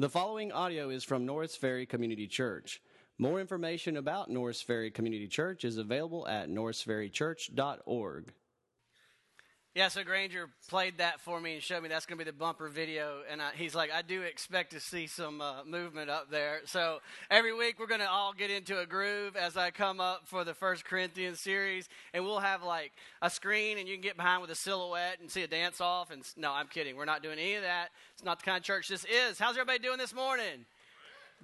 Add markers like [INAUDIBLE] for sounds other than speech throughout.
The following audio is from Norris Ferry Community Church. More information about Norris Ferry Community Church is available at norrisferrychurch.org. Yeah, so Granger played that for me and showed me that's going to be the bumper video. And I, he's like, I do expect to see some uh, movement up there. So every week we're going to all get into a groove as I come up for the First Corinthians series. And we'll have like a screen and you can get behind with a silhouette and see a dance off. And no, I'm kidding. We're not doing any of that. It's not the kind of church this is. How's everybody doing this morning?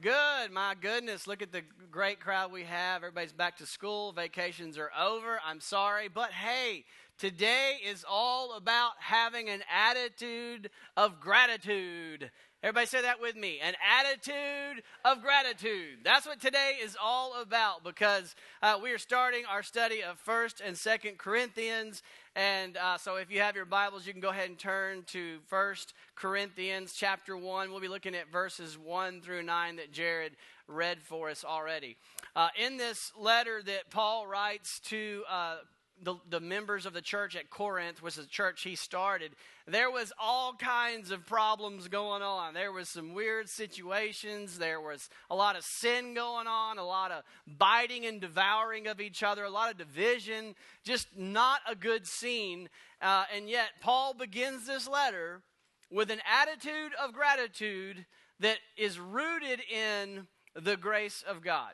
Good. My goodness. Look at the great crowd we have. Everybody's back to school. Vacations are over. I'm sorry. But hey, Today is all about having an attitude of gratitude. Everybody say that with me. An attitude of gratitude. That's what today is all about because uh, we are starting our study of 1st and 2nd Corinthians. And uh, so if you have your Bibles, you can go ahead and turn to 1st Corinthians chapter 1. We'll be looking at verses 1 through 9 that Jared read for us already. Uh, in this letter that Paul writes to uh, the, the members of the church at Corinth, is the church he started, there was all kinds of problems going on. There was some weird situations. There was a lot of sin going on, a lot of biting and devouring of each other, a lot of division, just not a good scene. Uh, and yet, Paul begins this letter with an attitude of gratitude that is rooted in the grace of God.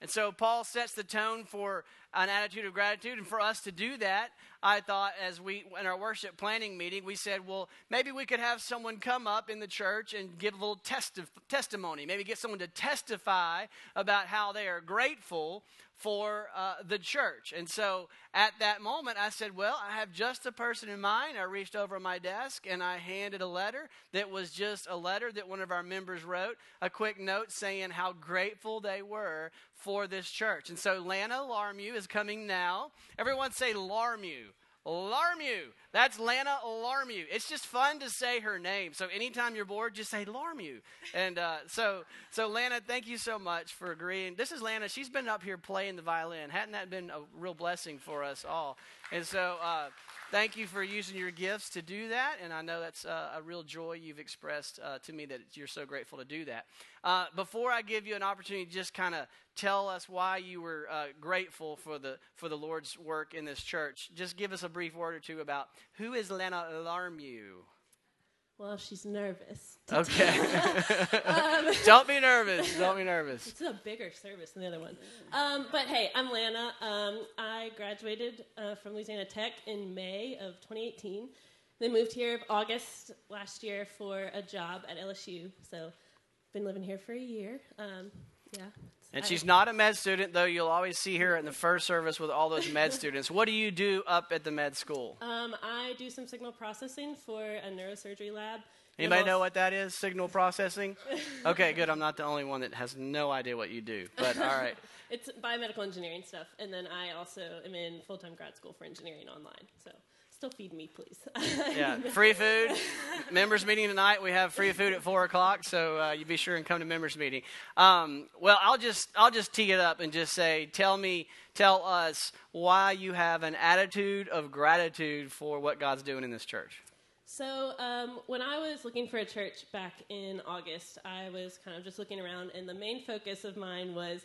And so Paul sets the tone for an attitude of gratitude. And for us to do that, I thought as we, in our worship planning meeting, we said, well, maybe we could have someone come up in the church and give a little testi- testimony. Maybe get someone to testify about how they are grateful for uh, the church. And so at that moment, I said, Well, I have just a person in mind. I reached over my desk and I handed a letter that was just a letter that one of our members wrote, a quick note saying how grateful they were for this church. And so Lana Larmu is coming now. Everyone say Larmu. Larmu. That's Lana Larmu. It's just fun to say her name. So anytime you're bored, just say Larmu. And uh, so, so Lana, thank you so much for agreeing. This is Lana. She's been up here playing the violin. Hadn't that been a real blessing for us all? And so, uh, thank you for using your gifts to do that. And I know that's uh, a real joy you've expressed uh, to me that you're so grateful to do that. Uh, before I give you an opportunity, to just kind of tell us why you were uh, grateful for the for the Lord's work in this church. Just give us a brief word or two about who is Lena Larmu. Well, she's nervous. Okay. [LAUGHS] um, [LAUGHS] Don't be nervous. Don't be nervous. It's a bigger service than the other one. Um, but hey, I'm Lana. Um, I graduated uh, from Louisiana Tech in May of 2018. Then moved here August last year for a job at LSU. So, been living here for a year. Um, yeah. And she's not a med student, though you'll always see her in the first service with all those med students. What do you do up at the med school? Um, I do some signal processing for a neurosurgery lab. Anybody know what that is? Signal processing? [LAUGHS] Okay, good. I'm not the only one that has no idea what you do. But all right. [LAUGHS] it's biomedical engineering stuff, and then I also am in full time grad school for engineering online. So Still feed me, please. yeah, [LAUGHS] free food. members meeting tonight. We have free food at four o'clock, so uh, you be sure and come to members meeting. Um, well, I'll just I'll just tee it up and just say, tell me, tell us why you have an attitude of gratitude for what God's doing in this church. So, um, when I was looking for a church back in August, I was kind of just looking around, and the main focus of mine was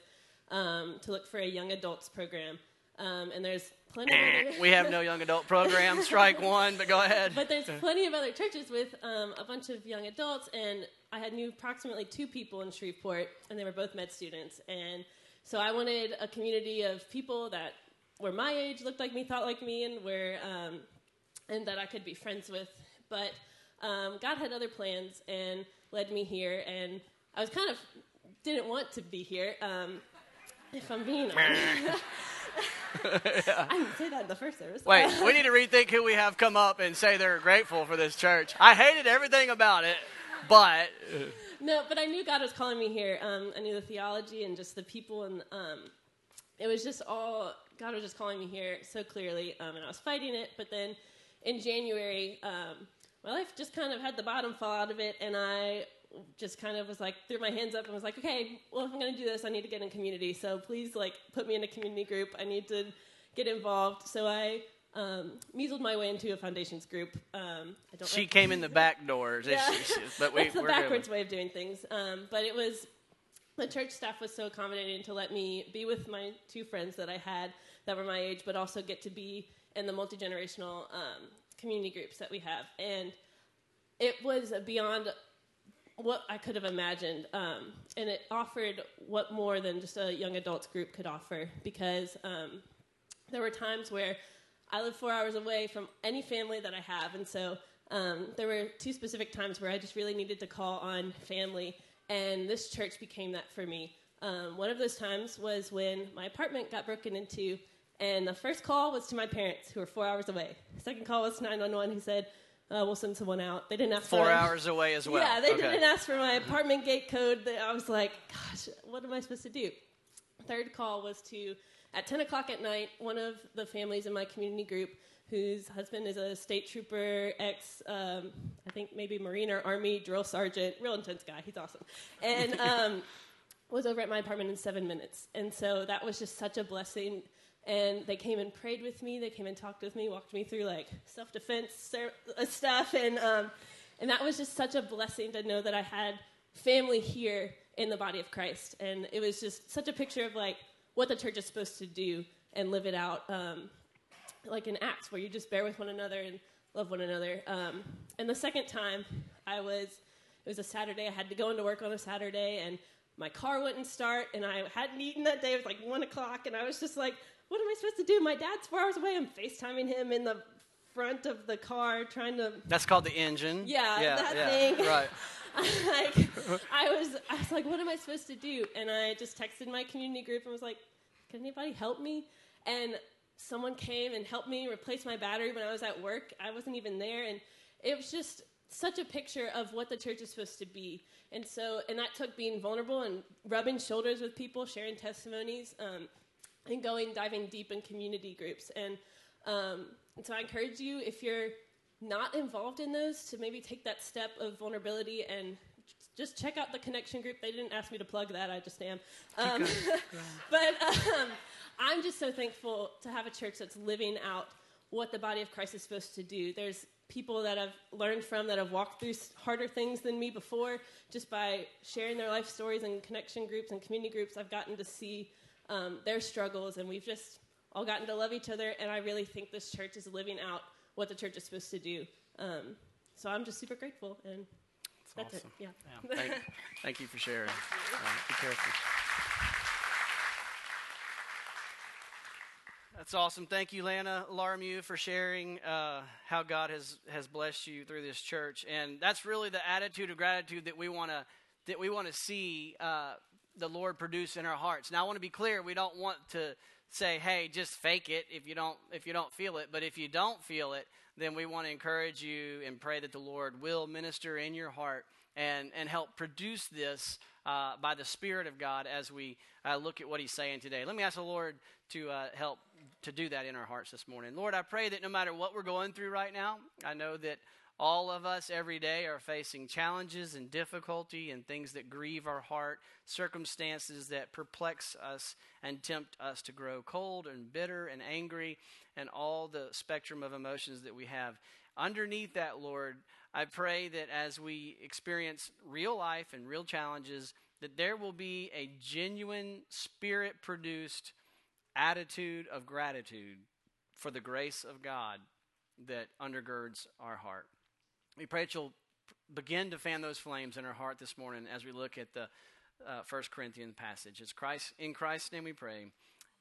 um, to look for a young adults program. Um, and there's plenty. we have no [LAUGHS] young adult program. Strike one, but go ahead. But there's [LAUGHS] plenty of other churches with um, a bunch of young adults, and I had knew approximately two people in Shreveport, and they were both med students, and so I wanted a community of people that were my age, looked like me, thought like me, and were um, and that I could be friends with. But um, God had other plans and led me here, and I was kind of didn't want to be here. Um, if I'm being honest. [LAUGHS] [LAUGHS] I didn't say that in the first service. Wait, [LAUGHS] we need to rethink who we have come up and say they're grateful for this church. I hated everything about it, but. [LAUGHS] No, but I knew God was calling me here. Um, I knew the theology and just the people, and um, it was just all God was just calling me here so clearly, um, and I was fighting it. But then in January, um, my life just kind of had the bottom fall out of it, and I just kind of was like threw my hands up and was like, okay, well if I'm gonna do this, I need to get in community. So please like put me in a community group. I need to get involved. So I um, measled my way into a foundations group. Um, I don't She like- came in the back doors, [LAUGHS] Yeah. but we, That's the backwards way of doing things. Um, but it was the church staff was so accommodating to let me be with my two friends that I had that were my age, but also get to be in the multi generational um, community groups that we have, and it was beyond what I could have imagined, um, and it offered what more than just a young adults group could offer because um, there were times where I live four hours away from any family that I have, and so um, there were two specific times where I just really needed to call on family, and this church became that for me. Um, one of those times was when my apartment got broken into, and the first call was to my parents, who were four hours away. Second call was 911, who said, uh, "We'll send someone out." They didn't ask Four for hours away as well. yeah, they Okay. didn't ask for my apartment gate code. They- I was like, gosh, what am I supposed to do? Third call was to, at 10 o'clock at night, one of the families in my community group whose husband is a state trooper, ex, um, I think maybe Marine or Army drill sergeant, real intense guy. He's awesome. And [LAUGHS] um, was over at my apartment in seven minutes. And so that was just such a blessing. And they came and prayed with me. They came and talked with me, walked me through like self defense stuff. And, um, and that was just such a blessing to know that I had family here in the body of Christ. And it was just such a picture of like what the church is supposed to do and live it out. Um, like in Acts, where you just bear with one another and love one another. Um, and the second time, I was, it was a Saturday. I had to go into work on a Saturday, and my car wouldn't start, and I hadn't eaten that day. It was like one o'clock, and I was just like, "What am I supposed to do? My dad's four hours away. I'm FaceTiming him in the front of the car, trying to That's called the engine. Yeah, yeah, that yeah. thing. [LAUGHS] Right. [LAUGHS] like I was I was like, what am I supposed to do? And I just texted my community group and was like, can anybody help me? And someone came and helped me replace my battery when I was at work. I wasn't even there and it was just such a picture of what the church is supposed to be. And so and that took being vulnerable and rubbing shoulders with people, sharing testimonies, um, and going diving deep in community groups. And um, and so I encourage you if you're not involved in those to maybe take that step of vulnerability and just check out the connection group. They didn't ask me to plug that, I just am. Um, [LAUGHS] but um, I'm just so thankful to have a church that's living out what the body of Christ is supposed to do. There's people that I've learned from that have walked through harder things than me before just by sharing their life stories and connection groups and community groups. I've gotten to see um, their struggles, and we've just all gotten to love each other. And I really think this church is living out what the church is supposed to do. Um, so I'm just super grateful, and that's, awesome. it. Yeah. Yeah, thank, [LAUGHS] thank you for sharing. Uh, be careful. That's awesome. Thank you, Lana Larmu, for sharing uh, how God has, has blessed you through this church. And that's really the attitude of gratitude that we want to that we want to see uh, the Lord produce in our hearts. Now, I want to be clear. We don't want to say, "Hey, just fake it if you don't if you don't feel it." But if you don't feel it, then we want to encourage you and pray that the Lord will minister in your heart and and help produce this uh, by the Spirit of God as we uh, look at what He's saying today. Let me ask the Lord to uh, help to do that in our hearts this morning. Lord, I pray that no matter what we're going through right now, I know that all of us every day are facing challenges and difficulty and things that grieve our heart, circumstances that perplex us and tempt us to grow cold and bitter and angry, and all the spectrum of emotions that we have. Underneath that, Lord, I pray that as we experience real life and real challenges, that there will be a genuine spirit produced attitude of gratitude for the grace of God that undergirds our heart. We pray that you'll begin to fan those flames in our heart this morning as we look at the uh, 1 Corinthians passage. It's Christ, in Christ's name we pray.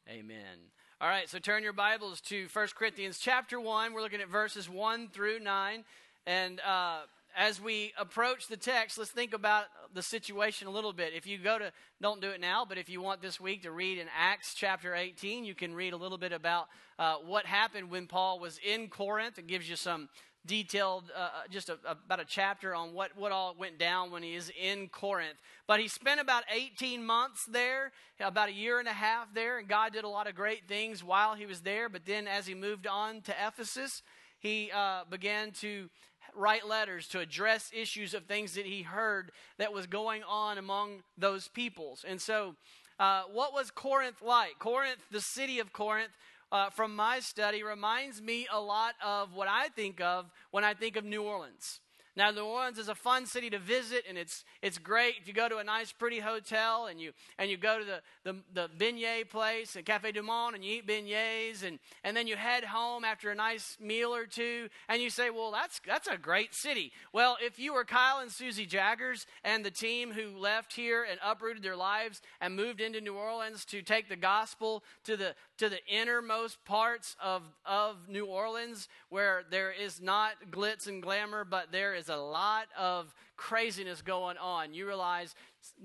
Amen. All right, so turn your Bibles to 1 Corinthians chapter 1. We're looking at verses 1 through 9. And uh, as we approach the text, let's think about the situation a little bit. If you go to, don't do it now, but if you want this week to read in Acts chapter 18, you can read a little bit about uh, what happened when Paul was in Corinth. It gives you some detailed, uh, just a, about a chapter on what, what all went down when he is in Corinth. But he spent about 18 months there, about a year and a half there, and God did a lot of great things while he was there. But then as he moved on to Ephesus, he uh, began to write letters to address issues of things that he heard that was going on among those peoples. And so, uh, what was Corinth like? Corinth, the city of Corinth, uh, from my study reminds me a lot of what I think of when I think of New Orleans. Now, New Orleans is a fun city to visit, and it's it's great if you go to a nice, pretty hotel and you and you go to the the, the beignet place at Cafe Du Monde and you eat beignets, and and then you head home after a nice meal or two, and you say, well, that's that's a great city. Well, if you were Kyle and Susie Jaggers and the team who left here and uprooted their lives and moved into New Orleans to take the gospel to the to the innermost parts of of New Orleans, where there is not glitz and glamour, but there is a lot of craziness going on. You realize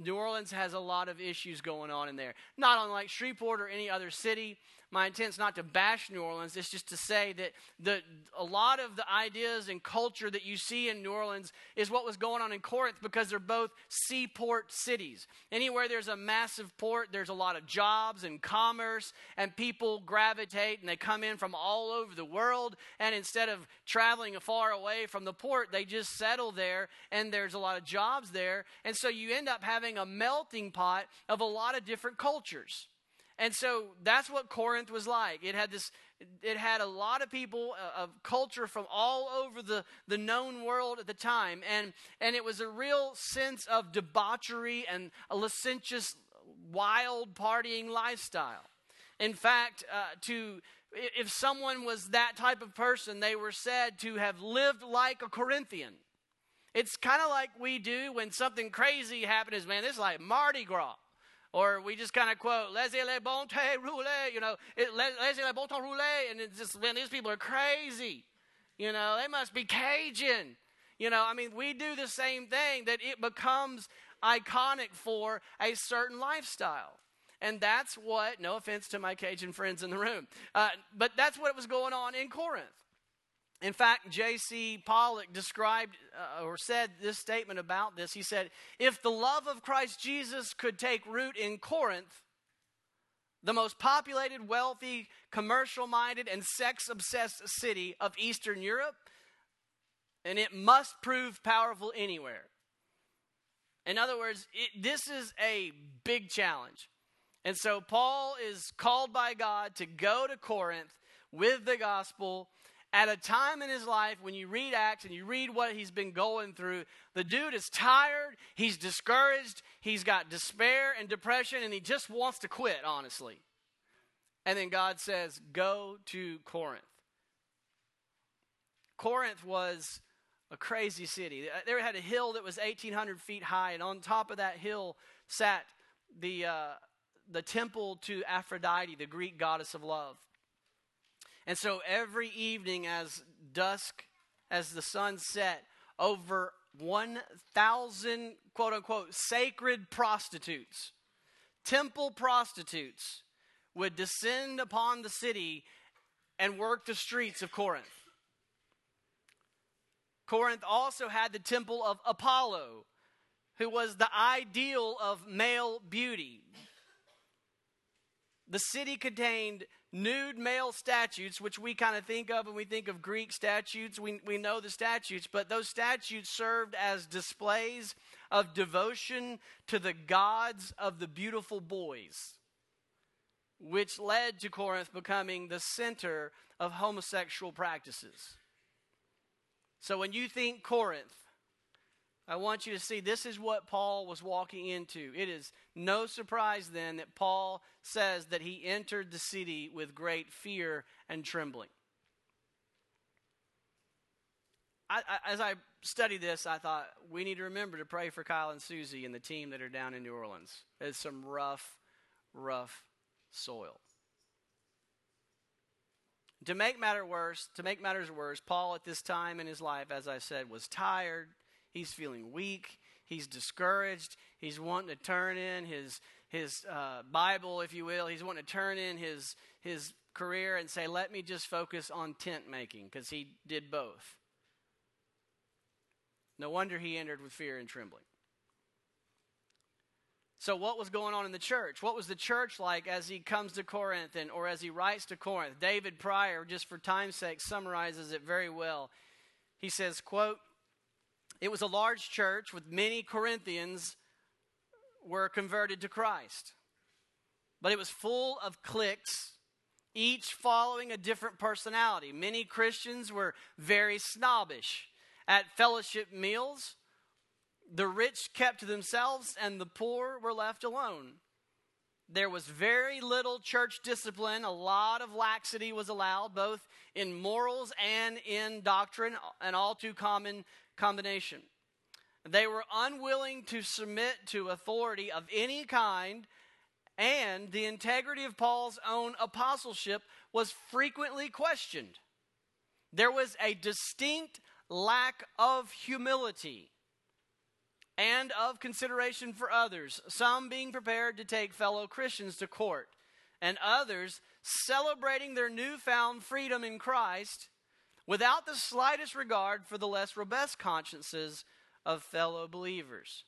New Orleans has a lot of issues going on in there. Not unlike Shreveport or any other city, my intent is not to bash New Orleans. It's just to say that the, a lot of the ideas and culture that you see in New Orleans is what was going on in Corinth because they're both seaport cities. Anywhere there's a massive port, there's a lot of jobs and commerce, and people gravitate and they come in from all over the world. And instead of traveling far away from the port, they just settle there, and there's a lot of jobs there. And so you end up having a melting pot of a lot of different cultures. And so that's what Corinth was like. It had this it had a lot of people uh, of culture from all over the, the known world at the time and and it was a real sense of debauchery and a licentious wild partying lifestyle. In fact, uh, to if someone was that type of person, they were said to have lived like a Corinthian. It's kind of like we do when something crazy happens. Man, this is like Mardi Gras. Or we just kind of quote, laissez les bon temps rouler, you know, laissez les bon temps rouler. And it's just, man, these people are crazy. You know, they must be Cajun. You know, I mean, we do the same thing that it becomes iconic for a certain lifestyle. And that's what, no offense to my Cajun friends in the room, uh, but that's what was going on in Corinth. In fact, J.C. Pollock described uh, or said this statement about this. He said, If the love of Christ Jesus could take root in Corinth, the most populated, wealthy, commercial minded, and sex obsessed city of Eastern Europe, and it must prove powerful anywhere. In other words, it, this is a big challenge. And so Paul is called by God to go to Corinth with the gospel at a time in his life when you read Acts and you read what he's been going through, the dude is tired, he's discouraged, he's got despair and depression, and he just wants to quit, honestly. And then God says, Go to Corinth. Corinth was a crazy city. They had a hill that was 1,800 feet high, and on top of that hill sat the, uh, the temple to Aphrodite, the Greek goddess of love. And so every evening, as dusk, as the sun set, over 1,000 quote unquote sacred prostitutes, temple prostitutes, would descend upon the city and work the streets of Corinth. Corinth also had the temple of Apollo, who was the ideal of male beauty. The city contained nude male statutes, which we kind of think of when we think of Greek statutes. We, we know the statutes, but those statutes served as displays of devotion to the gods of the beautiful boys, which led to Corinth becoming the center of homosexual practices. So when you think Corinth, I want you to see this is what Paul was walking into. It is no surprise then that Paul says that he entered the city with great fear and trembling. I, I, as I studied this, I thought we need to remember to pray for Kyle and Susie and the team that are down in New Orleans. It's some rough, rough soil. To make matter worse, to make matters worse, Paul at this time in his life, as I said, was tired He's feeling weak. He's discouraged. He's wanting to turn in his his uh, Bible, if you will. He's wanting to turn in his his career and say, "Let me just focus on tent making," because he did both. No wonder he entered with fear and trembling. So, what was going on in the church? What was the church like as he comes to Corinth and, or as he writes to Corinth? David Prior, just for time's sake, summarizes it very well. He says, quote, it was a large church with many Corinthians were converted to Christ. But it was full of cliques, each following a different personality. Many Christians were very snobbish. At fellowship meals, the rich kept to themselves and the poor were left alone. There was very little church discipline. A lot of laxity was allowed, both in morals and in doctrine, an all too common combination. They were unwilling to submit to authority of any kind, and the integrity of Paul's own apostleship was frequently questioned. There was a distinct lack of humility and of consideration for others, some being prepared to take fellow Christians to court, and others celebrating their newfound freedom in Christ without the slightest regard for the less robust consciences of fellow believers.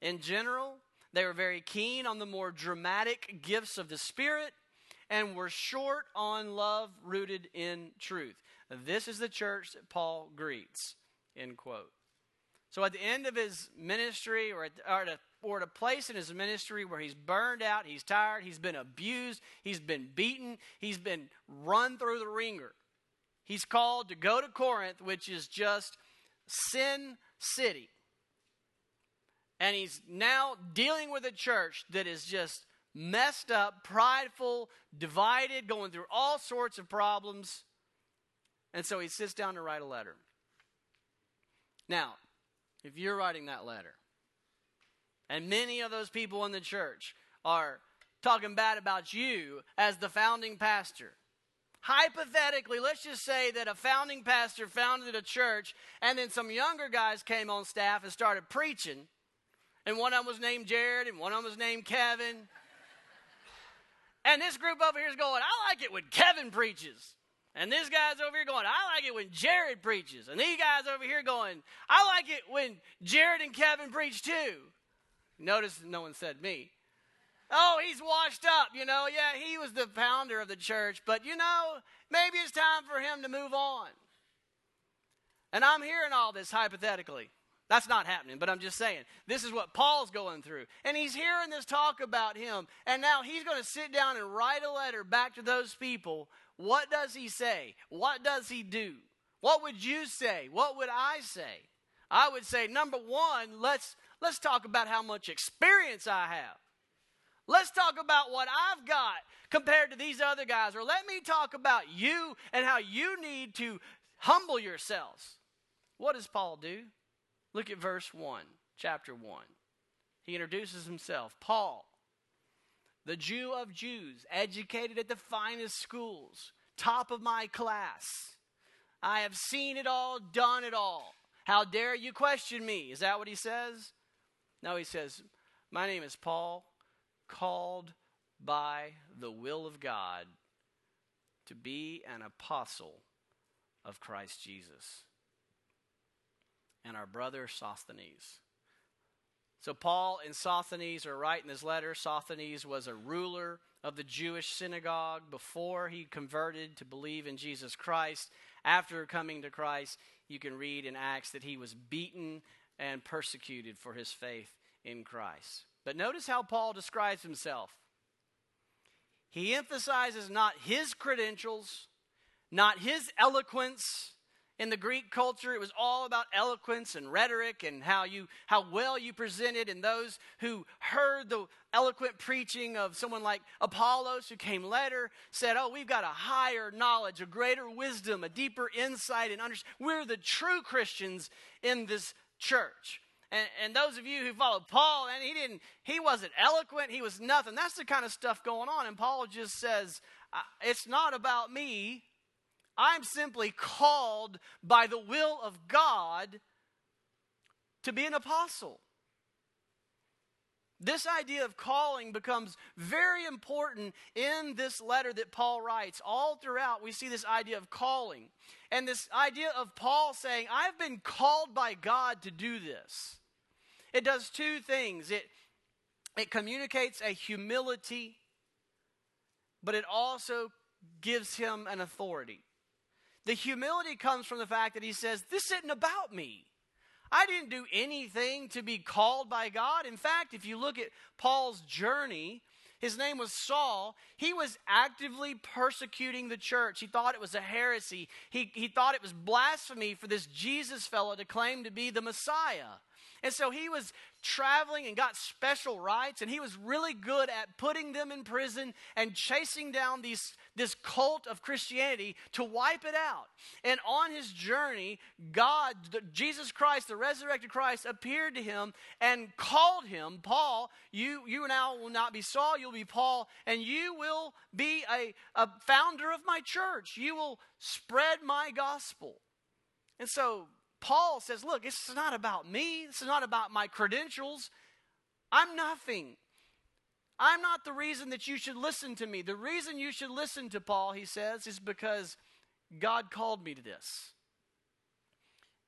In general, they were very keen on the more dramatic gifts of the Spirit and were short on love rooted in truth. This is the church that Paul greets. End quote. So at the end of his ministry, or at, or, at a, or at a place in his ministry where he's burned out, he's tired, he's been abused, he's been beaten, he's been run through the ringer, he's called to go to Corinth, which is just sin city. And he's now dealing with a church that is just messed up, prideful, divided, going through all sorts of problems. And so he sits down to write a letter. Now, if you're writing that letter, and many of those people in the church are talking bad about you as the founding pastor. Hypothetically, let's just say that a founding pastor founded a church, and then some younger guys came on staff and started preaching, and one of them was named Jared, and one of them was named Kevin. And this group over here is going, I like it when Kevin preaches. And this guy's over here going, I like it when Jared preaches. And these guys over here going, I like it when Jared and Kevin preach too. Notice no one said me. Oh, he's washed up, you know. Yeah, he was the founder of the church, but you know, maybe it's time for him to move on. And I'm hearing all this hypothetically. That's not happening, but I'm just saying. This is what Paul's going through. And he's hearing this talk about him. And now he's going to sit down and write a letter back to those people what does he say? What does he do? What would you say? What would I say? I would say number 1, let's let's talk about how much experience I have. Let's talk about what I've got compared to these other guys or let me talk about you and how you need to humble yourselves. What does Paul do? Look at verse 1, chapter 1. He introduces himself. Paul, the Jew of Jews, educated at the finest schools, top of my class. I have seen it all, done it all. How dare you question me? Is that what he says? No, he says, My name is Paul, called by the will of God to be an apostle of Christ Jesus. And our brother Sosthenes so, Paul and Sosthenes are writing this letter. Sosthenes was a ruler of the Jewish synagogue before he converted to believe in Jesus Christ. After coming to Christ, you can read in Acts that he was beaten and persecuted for his faith in Christ. But notice how Paul describes himself. He emphasizes not his credentials, not his eloquence, in the Greek culture, it was all about eloquence and rhetoric and how you how well you presented. And those who heard the eloquent preaching of someone like Apollos, who came later, said, "Oh, we've got a higher knowledge, a greater wisdom, a deeper insight, and understand. We're the true Christians in this church." And, and, those of you who followed Paul, and he didn't, he wasn't eloquent, he was nothing. That's the kind of stuff going on. And Paul just says, "It's not about me." I'm simply called by the will of God to be an apostle. This idea of calling becomes very important in this letter that Paul writes. All throughout, we see this idea of calling. And this idea of Paul saying, I've been called by God to do this. It does two things it, it communicates a humility, but it also gives him an authority. The humility comes from the fact that he says, This isn't about me. I didn't do anything to be called by God. In fact, if you look at Paul's journey, his name was Saul, he was actively persecuting the church. He thought it was a heresy. He, he thought it was blasphemy for this Jesus fellow to claim to be the Messiah. And so he was traveling and got special rights, and he was really good at putting them in prison and chasing down these, this cult of Christianity to wipe it out. And on his journey, God, Jesus Christ, the resurrected Christ, appeared to him and called him, Paul, you, you now will not be Saul, you'll be Paul, and you will be a, a founder of my church. You will spread my gospel. And so Paul says, Look, this is not about me. This is not about my credentials. I'm nothing. I'm not the reason that you should listen to me. The reason you should listen to Paul, he says, is because God called me to this.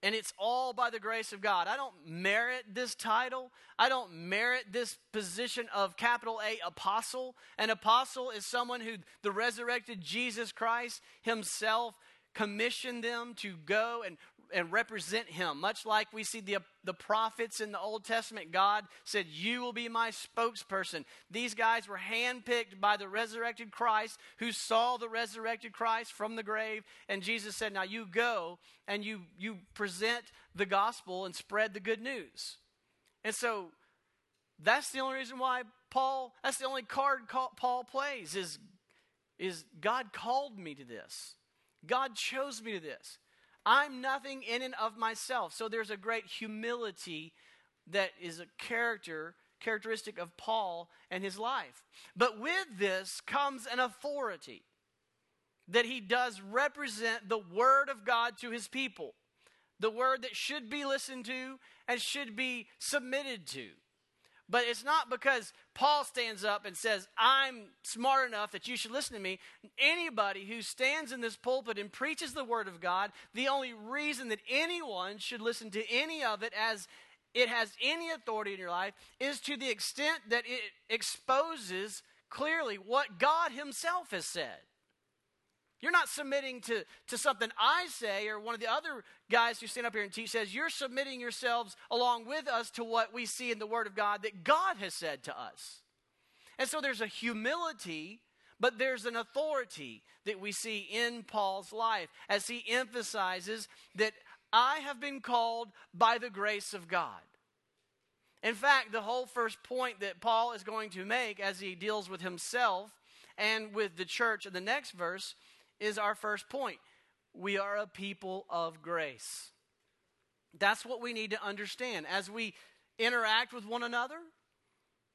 And it's all by the grace of God. I don't merit this title. I don't merit this position of capital A apostle. An apostle is someone who the resurrected Jesus Christ himself commissioned them to go and and represent him. Much like we see the, the prophets in the Old Testament, God said, You will be my spokesperson. These guys were handpicked by the resurrected Christ who saw the resurrected Christ from the grave. And Jesus said, Now you go and you, you present the gospel and spread the good news. And so that's the only reason why Paul, that's the only card Paul plays is, is God called me to this. God chose me to this. I'm nothing in and of myself. So there's a great humility that is a character characteristic of Paul and his life. But with this comes an authority that he does represent the word of God to his people. The word that should be listened to and should be submitted to. But it's not because Paul stands up and says, I'm smart enough that you should listen to me. Anybody who stands in this pulpit and preaches the Word of God, the only reason that anyone should listen to any of it as it has any authority in your life is to the extent that it exposes clearly what God Himself has said. You're not submitting to, to something I say or one of the other guys who stand up here and teach says. You're submitting yourselves along with us to what we see in the Word of God that God has said to us. And so there's a humility, but there's an authority that we see in Paul's life as he emphasizes that I have been called by the grace of God. In fact, the whole first point that Paul is going to make as he deals with himself and with the church in the next verse is our first point. We are a people of grace. That's what we need to understand. As we interact with one another,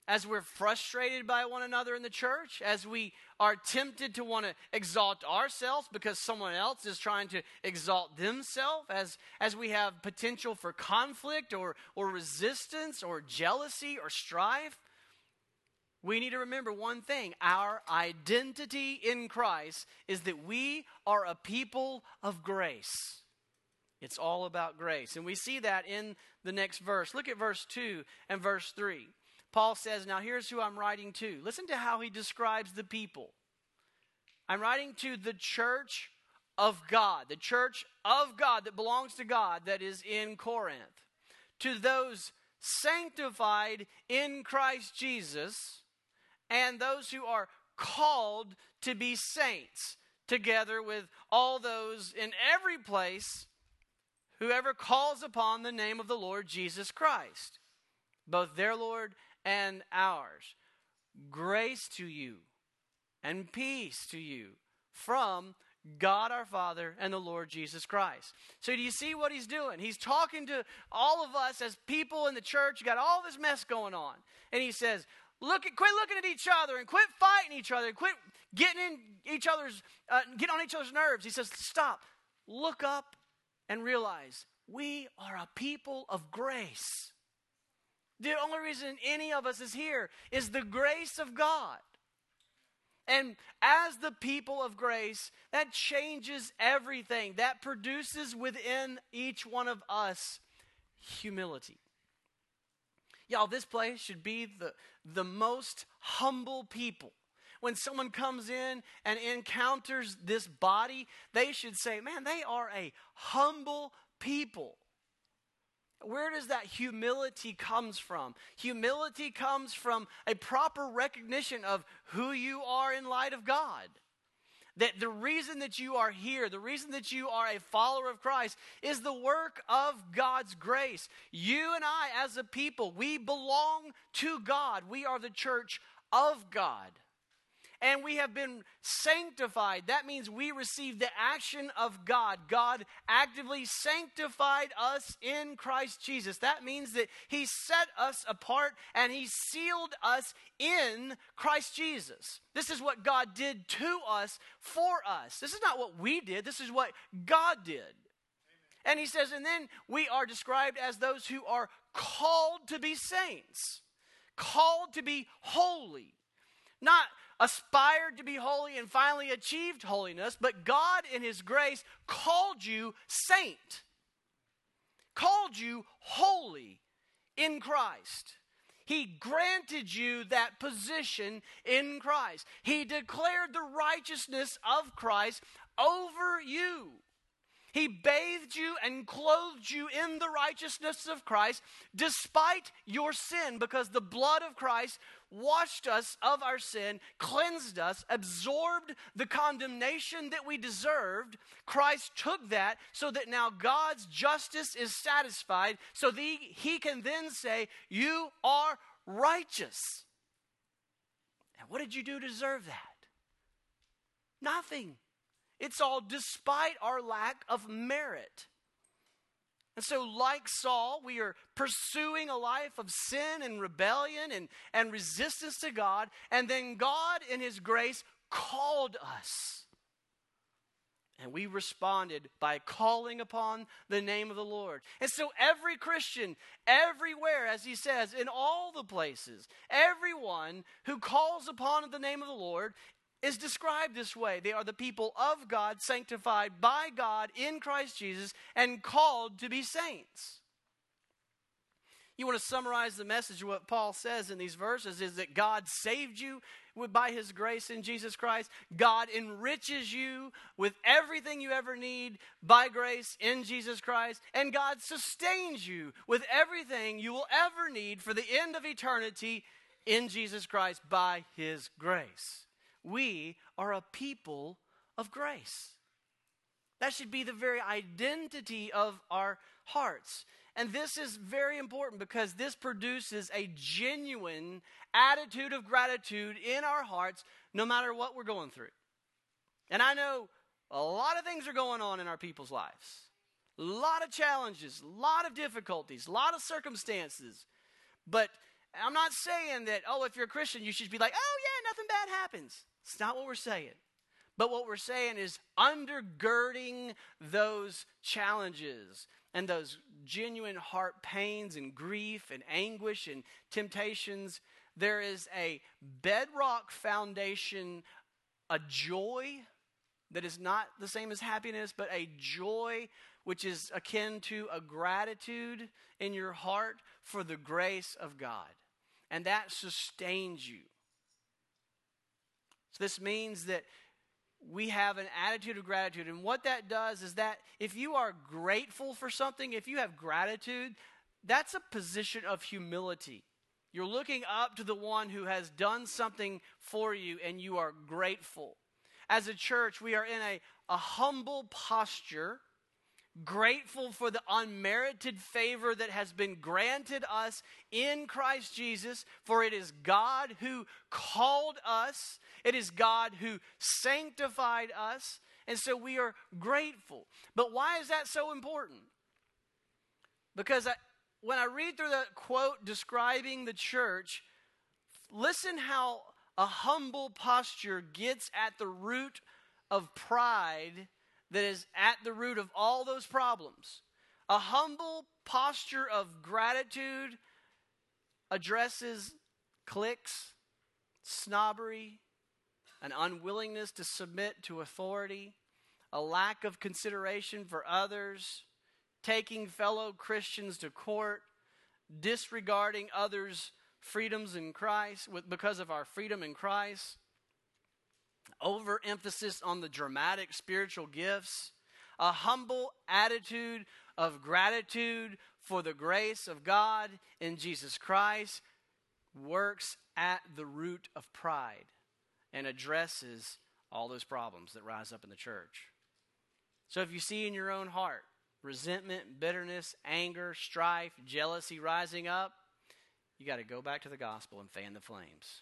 as we're frustrated by one another in the church, as we are tempted to want to exalt ourselves because someone else is trying to exalt themselves, as, as we have potential for conflict or, or resistance or jealousy or strife, we need to remember one thing our identity in Christ is that we are a people of grace. It's all about grace. And we see that in the next verse. Look at verse 2 and verse 3. Paul says, Now here's who I'm writing to. Listen to how he describes the people. I'm writing to the church of God, the church of God that belongs to God that is in Corinth. To those sanctified in Christ Jesus and those who are called to be saints, together with all those in every place whoever calls upon the name of the Lord Jesus Christ, both their Lord and ours. Grace to you and peace to you from God our Father and the Lord Jesus Christ. So, do you see what he's doing? He's talking to all of us as people in the church. You got all this mess going on. And he says, Look at, quit looking at each other and quit fighting each other and quit getting in each other's, uh, get on each other's nerves. He says, stop, look up and realize we are a people of grace. The only reason any of us is here is the grace of God. And as the people of grace, that changes everything. That produces within each one of us humility. Y'all, this place should be the, the most humble people. When someone comes in and encounters this body, they should say, man, they are a humble people. Where does that humility comes from? Humility comes from a proper recognition of who you are in light of God. That the reason that you are here, the reason that you are a follower of Christ is the work of God's grace. You and I as a people, we belong to God. We are the church of God and we have been sanctified. That means we receive the action of God. God actively sanctified us in Christ Jesus. That means that He set us apart and He sealed us in Christ Jesus. This is what God did to us for us. This is not what we did, this is what God did. And he says, and then we are described as those who are called to be saints, called to be holy. Not aspired to be holy and finally achieved holiness, but God, in His grace, called you saint, called you holy in Christ. He granted you that position in Christ. He declared the righteousness of Christ over you. He bathed you and clothed you in the righteousness of Christ despite your sin, because the blood of Christ washed us of our sin, cleansed us, absorbed the condemnation that we deserved. Christ took that so that now God's justice is satisfied, so that he can then say, You are righteous. And what did you do to deserve that? Nothing. It's all despite our lack of merit. And so, like Saul, we are pursuing a life of sin and rebellion and, and resistance to God. And then God, in His grace, called us. And we responded by calling upon the name of the Lord. And so, every Christian, everywhere, as he says, in all the places, everyone who calls upon the name of the Lord is described this way. They are the people of God, sanctified by God in Christ Jesus, and called to be saints. You want to summarize the message of what Paul says in these verses is that God saved you by his grace in Jesus Christ. God enriches you with everything you ever need by grace in Jesus Christ. And God sustains you with everything you will ever need for the end of eternity in Jesus Christ by his grace. We are a people of grace. That should be the very identity of our hearts. And this is very important because this produces a genuine attitude of gratitude in our hearts no matter what we're going through. And I know a lot of things are going on in our people's lives. A lot of challenges, a lot of difficulties, a lot of circumstances. But I'm not saying that, oh, if you're a Christian, you should be like, oh, yeah, nothing bad happens. It's not what we're saying. But what we're saying is undergirding those challenges and those genuine heart pains and grief and anguish and temptations, there is a bedrock foundation, a joy that is not the same as happiness, but a joy which is akin to a gratitude in your heart for the grace of God. And that sustains you. So this means that we have an attitude of gratitude. And what that does is that if you are grateful for something, if you have gratitude, that's a position of humility. You're looking up to the one who has done something for you and you are grateful. As a church, we are in a, a humble posture grateful for the unmerited favor that has been granted us in Christ Jesus, for it is God who called us, it is God who sanctified us, and so we are grateful. But why is that so important? Because I, when I read through the quote describing the church, listen how a humble posture gets at the root of pride that is at the root of all those problems. A humble posture of gratitude addresses cliques, snobbery, an unwillingness to submit to authority, a lack of consideration for others, taking fellow Christians to court, disregarding others' freedoms in Christ because of our freedom in Christ overemphasis on the dramatic spiritual gifts, a humble attitude of gratitude for the grace of God in Jesus Christ works at the root of pride and addresses all those problems that rise up in the church. So if you see in your own heart resentment, bitterness, anger, strife, jealousy rising up, you got to go back to the gospel and fan the flames.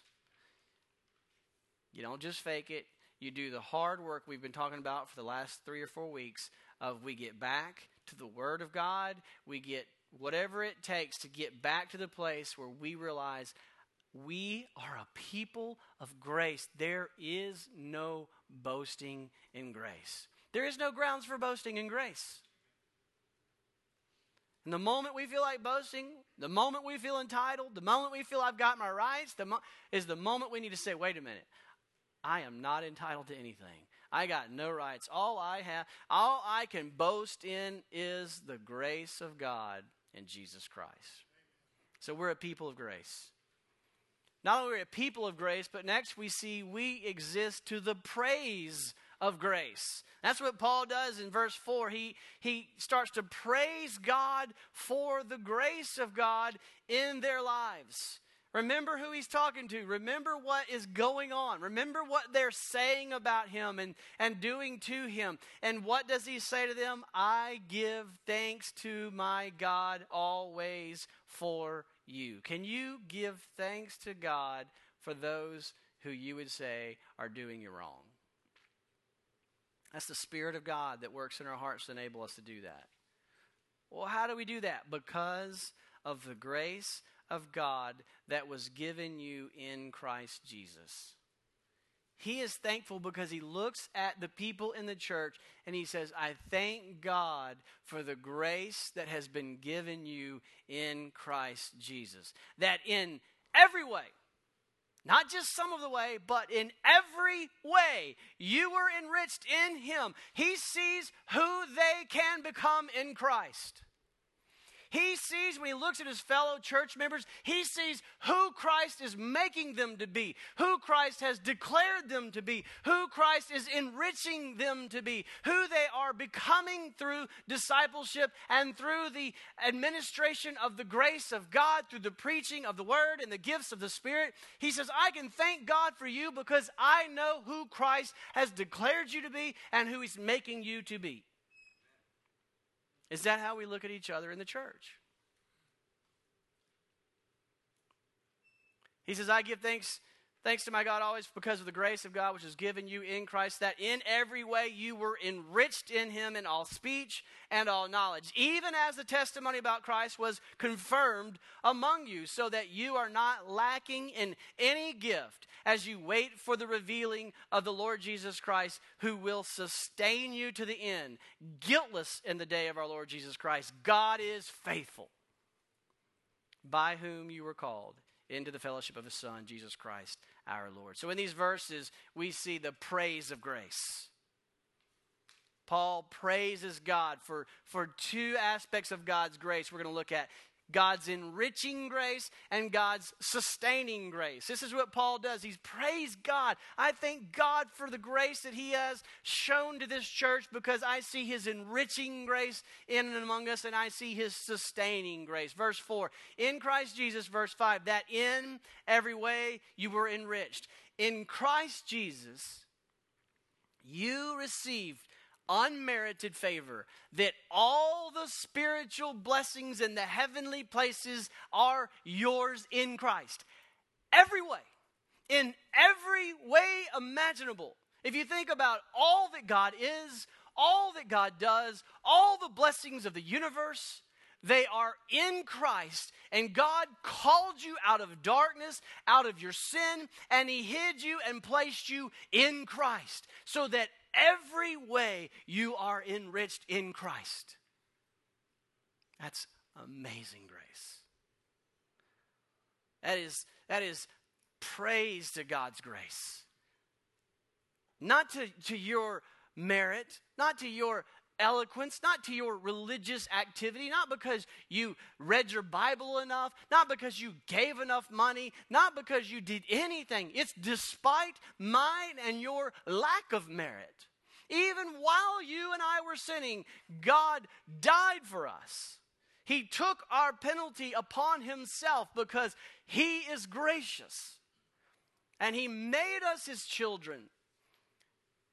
You don't just fake it. You do the hard work we've been talking about for the last three or four weeks of we get back to the Word of God. We get whatever it takes to get back to the place where we realize we are a people of grace. There is no boasting in grace. There is no grounds for boasting in grace. And the moment we feel like boasting, the moment we feel entitled, the moment we feel I've got my rights, the mo- is the moment we need to say, wait a minute, I am not entitled to anything. I got no rights. All I have, all I can boast in is the grace of God in Jesus Christ. So we're a people of grace. Not only are we a people of grace, but next we see we exist to the praise of grace. That's what Paul does in verse 4. He, he starts to praise God for the grace of God in their lives. Remember who he's talking to. Remember what is going on. Remember what they're saying about him and, and doing to him. And what does he say to them? I give thanks to my God always for you. Can you give thanks to God for those who you would say are doing you wrong? That's the Spirit of God that works in our hearts to enable us to do that. Well, how do we do that? Because of the grace of God that was given you in Christ Jesus. He is thankful because he looks at the people in the church and he says, I thank God for the grace that has been given you in Christ Jesus. That in every way, not just some of the way, but in every way, you were enriched in him. He sees who they can become in Christ. He sees when he looks at his fellow church members, he sees who Christ is making them to be, who Christ has declared them to be, who Christ is enriching them to be, who they are becoming through discipleship and through the administration of the grace of God, through the preaching of the word and the gifts of the Spirit. He says, I can thank God for you because I know who Christ has declared you to be and who he's making you to be. Is that how we look at each other in the church? He says, I give thanks Thanks to my God always because of the grace of God which is given you in Christ, that in every way you were enriched in him in all speech and all knowledge, even as the testimony about Christ was confirmed among you, so that you are not lacking in any gift as you wait for the revealing of the Lord Jesus Christ, who will sustain you to the end, guiltless in the day of our Lord Jesus Christ. God is faithful, by whom you were called into the fellowship of his Son, Jesus Christ our Lord. So in these verses, we see the praise of grace. Paul praises God for, for two aspects of God's grace we're going to look at God's enriching grace and God's sustaining grace. This is what Paul does. He's praised God. I thank God for the grace that He has shown to this church because I see His enriching grace in and among us and I see His sustaining grace. Verse 4 In Christ Jesus, verse 5, that in every way you were enriched. In Christ Jesus, you received unmerited favor, that all the spiritual blessings in the heavenly places are yours in Christ. Every way, in every way imaginable. If you think about all that God is, all that God does, all the blessings of the universe, they are in Christ, and God called you out of darkness, out of your sin, and He hid you and placed you in Christ so that every way you are enriched in Christ. That's amazing grace. That is, that is praise to God's grace. Not to, to your merit, not to your eloquence, not to your religious activity, not because you read your Bible enough, not because you gave enough money, not because you did anything. It's despite mine and your lack of merit. Even while you and I were sinning, God died for us. He took our penalty upon himself because he is gracious. And he made us his children.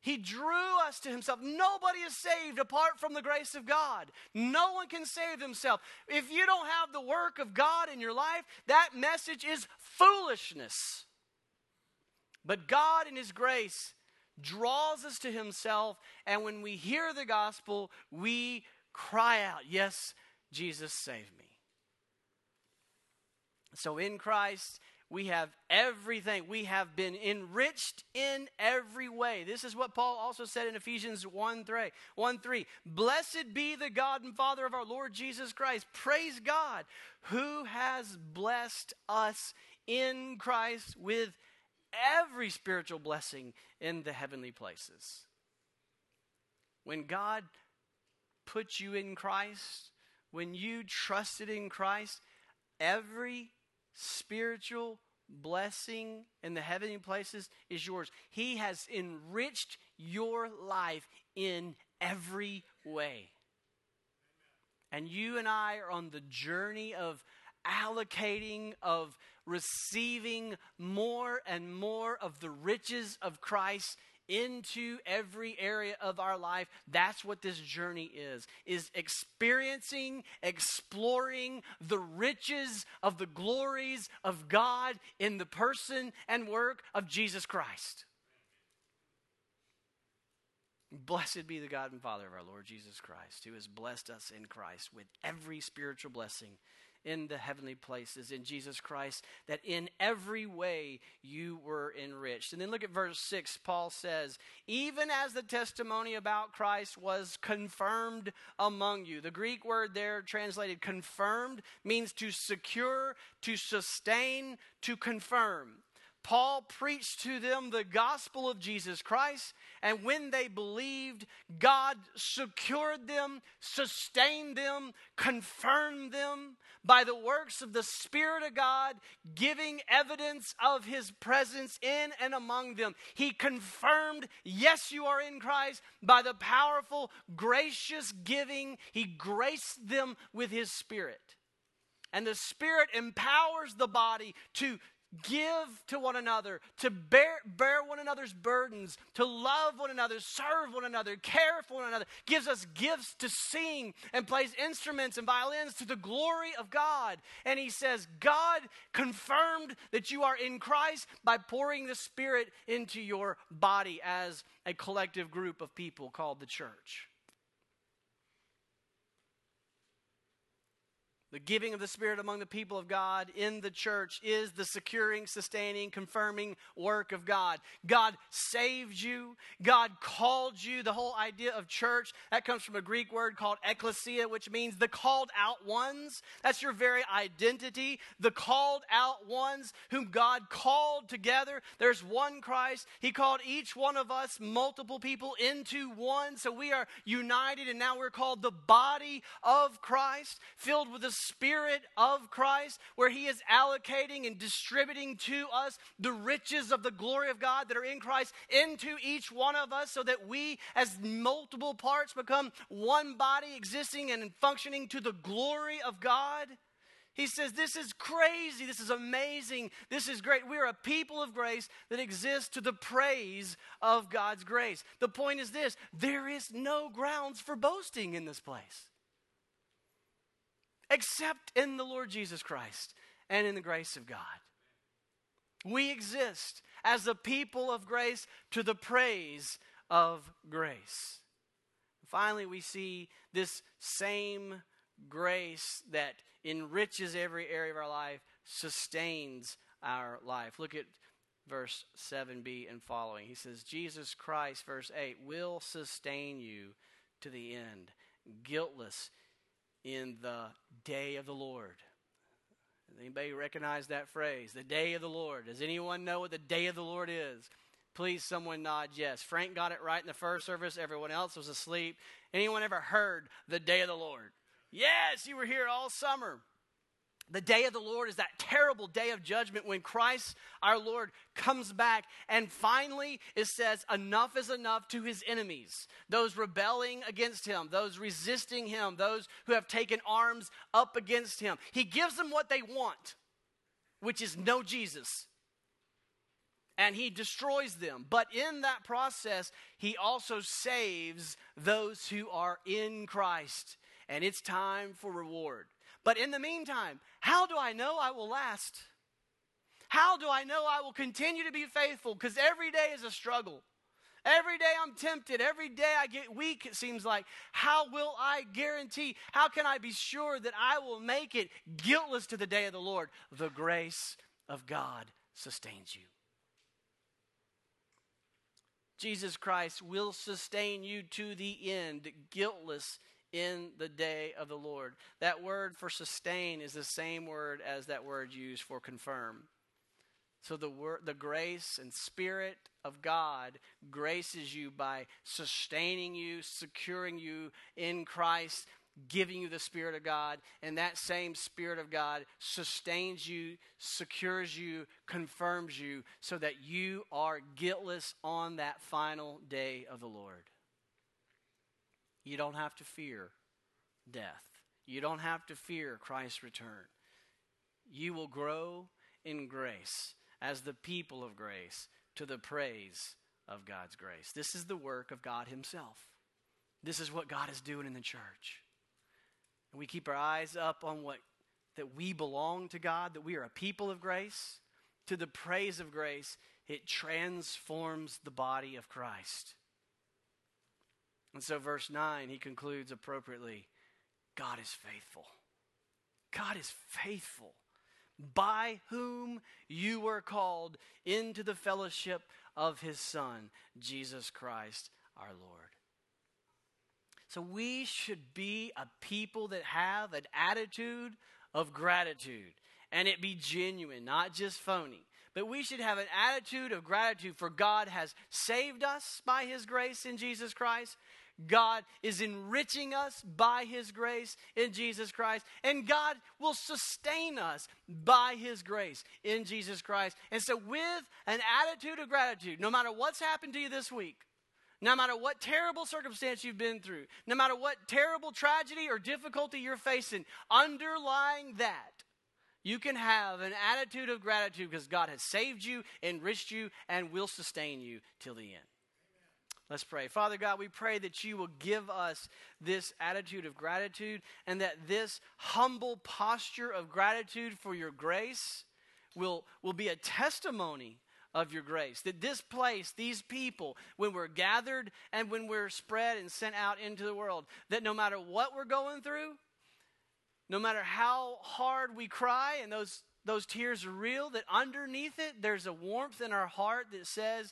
He drew us to himself. Nobody is saved apart from the grace of God. No one can save himself. If you don't have the work of God in your life, that message is foolishness. But God, in his grace, draws us to himself, and when we hear the gospel, we cry out, Yes, Jesus, save me. So in Christ, we have everything. We have been enriched in every way. This is what Paul also said in Ephesians 1 3. 1 3. Blessed be the God and Father of our Lord Jesus Christ. Praise God, who has blessed us in Christ with every spiritual blessing in the heavenly places. When God put you in Christ, when you trusted in Christ, every spiritual blessing in the heavenly places is yours. He has enriched your life in every way. And you and I are on the journey of allocating, of receiving more and more of the riches of Christ into every area of our life that's what this journey is is experiencing exploring the riches of the glories of god in the person and work of jesus christ. Blessed be the god and father of our lord jesus christ who has blessed us in christ with every spiritual blessing in the heavenly places in Jesus Christ, that in every way you were enriched. And then look at verse 6. Paul says, Even as the testimony about Christ was confirmed among you. The Greek word there translated confirmed means to secure, to sustain, to confirm. Paul preached to them the gospel of Jesus Christ, and when they believed, God secured them, sustained them, confirmed them by the works of the Spirit of God, giving evidence of his presence in and among them. He confirmed, yes, you are in Christ, by the powerful, gracious giving, he graced them with his Spirit. And the Spirit empowers the body to give to one another, to bear, bear one another's burdens, to love one another, serve one another, care for one another, gives us gifts to sing and plays instruments and violins to the glory of God. And he says, God confirmed that you are in Christ by pouring the Spirit into your body as a collective group of people called the church. The giving of the Spirit among the people of God in the church is the securing, sustaining, confirming work of God. God saved you. God called you. The whole idea of church, that comes from a Greek word called ecclesia, which means the called out ones. That's your very identity. The called out ones whom God called together. There's one Christ. He called each one of us, multiple people, into one. So we are united, and now we're called the body of Christ, filled with the Spirit of Christ, where He is allocating and distributing to us the riches of the glory of God that are in Christ into each one of us, so that we, as multiple parts, become one body existing and functioning to the glory of God. He says, This is crazy. This is amazing. This is great. We are a people of grace that exists to the praise of God's grace. The point is this there is no grounds for boasting in this place except in the Lord Jesus Christ and in the grace of God. We exist as a people of grace to the praise of grace. Finally, we see this same grace that enriches every area of our life, sustains our life. Look at verse 7b and following. He says, Jesus Christ, verse 8, will sustain you to the end, guiltless in the day of the Lord. Anybody recognize that phrase? The day of the Lord. Does anyone know what the day of the Lord is? Please, someone nod yes. Frank got it right in the first service. Everyone else was asleep. Anyone ever heard the day of the Lord? Yes, you were here all summer. The day of the Lord is that terrible day of judgment when Christ our Lord comes back. And finally, it says, enough is enough to his enemies, those rebelling against him, those resisting him, those who have taken arms up against him. He gives them what they want, which is no Jesus. And he destroys them. But in that process, he also saves those who are in Christ. And it's time for reward. But in the meantime, how do I know I will last? How do I know I will continue to be faithful? Because every day is a struggle. Every day I'm tempted. Every day I get weak, it seems like. How will I guarantee? How can I be sure that I will make it guiltless to the day of the Lord? The grace of God sustains you. Jesus Christ will sustain you to the end, guiltless in the day of the Lord. That word for sustain is the same word as that word used for confirm. So the word, the grace and spirit of God graces you by sustaining you, securing you in Christ, giving you the spirit of God, and that same spirit of God sustains you, secures you, confirms you so that you are guiltless on that final day of the Lord. You don't have to fear death. You don't have to fear Christ's return. You will grow in grace as the people of grace to the praise of God's grace. This is the work of God Himself. This is what God is doing in the church. And we keep our eyes up on what that we belong to God, that we are a people of grace, to the praise of grace. It transforms the body of Christ. And so, verse 9, he concludes appropriately God is faithful. God is faithful, by whom you were called into the fellowship of his Son, Jesus Christ our Lord. So, we should be a people that have an attitude of gratitude and it be genuine, not just phony. But we should have an attitude of gratitude for God has saved us by his grace in Jesus Christ. God is enriching us by His grace in Jesus Christ, and God will sustain us by His grace in Jesus Christ. And so, with an attitude of gratitude, no matter what's happened to you this week, no matter what terrible circumstance you've been through, no matter what terrible tragedy or difficulty you're facing, underlying that, you can have an attitude of gratitude because God has saved you, enriched you, and will sustain you till the end. Let's pray. Father God, we pray that you will give us this attitude of gratitude and that this humble posture of gratitude for your grace will, will be a testimony of your grace. That this place, these people, when we're gathered and when we're spread and sent out into the world, that no matter what we're going through, no matter how hard we cry and those, those tears are real, that underneath it, there's a warmth in our heart that says,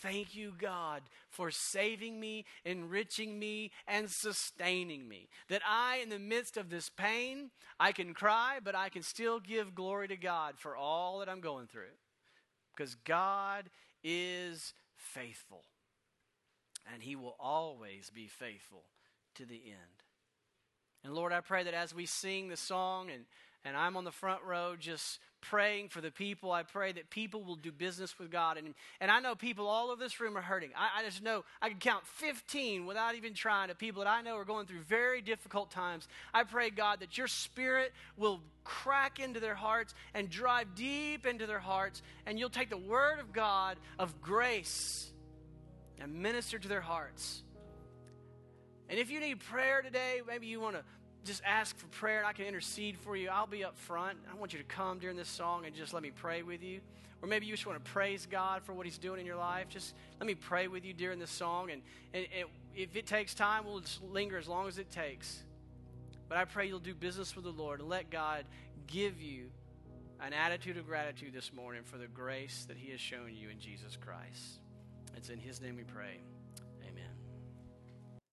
Thank you, God, for saving me, enriching me, and sustaining me. That I, in the midst of this pain, I can cry, but I can still give glory to God for all that I'm going through. Because God is faithful, and He will always be faithful to the end. And Lord, I pray that as we sing the song and, and I'm on the front row just praying for the people. I pray that people will do business with God. And, and I know people all over this room are hurting. I, I just know I can count 15 without even trying of people that I know are going through very difficult times. I pray, God, that your spirit will crack into their hearts and drive deep into their hearts. And you'll take the word of God of grace and minister to their hearts. And if you need prayer today, maybe you want to just ask for prayer and I can intercede for you, I'll be up front. I want you to come during this song and just let me pray with you. Or maybe you just want to praise God for what He's doing in your life. Just let me pray with you during this song. And, and, and if it takes time, we'll just linger as long as it takes. But I pray you'll do business with the Lord and let God give you an attitude of gratitude this morning for the grace that He has shown you in Jesus Christ. It's in His name we pray.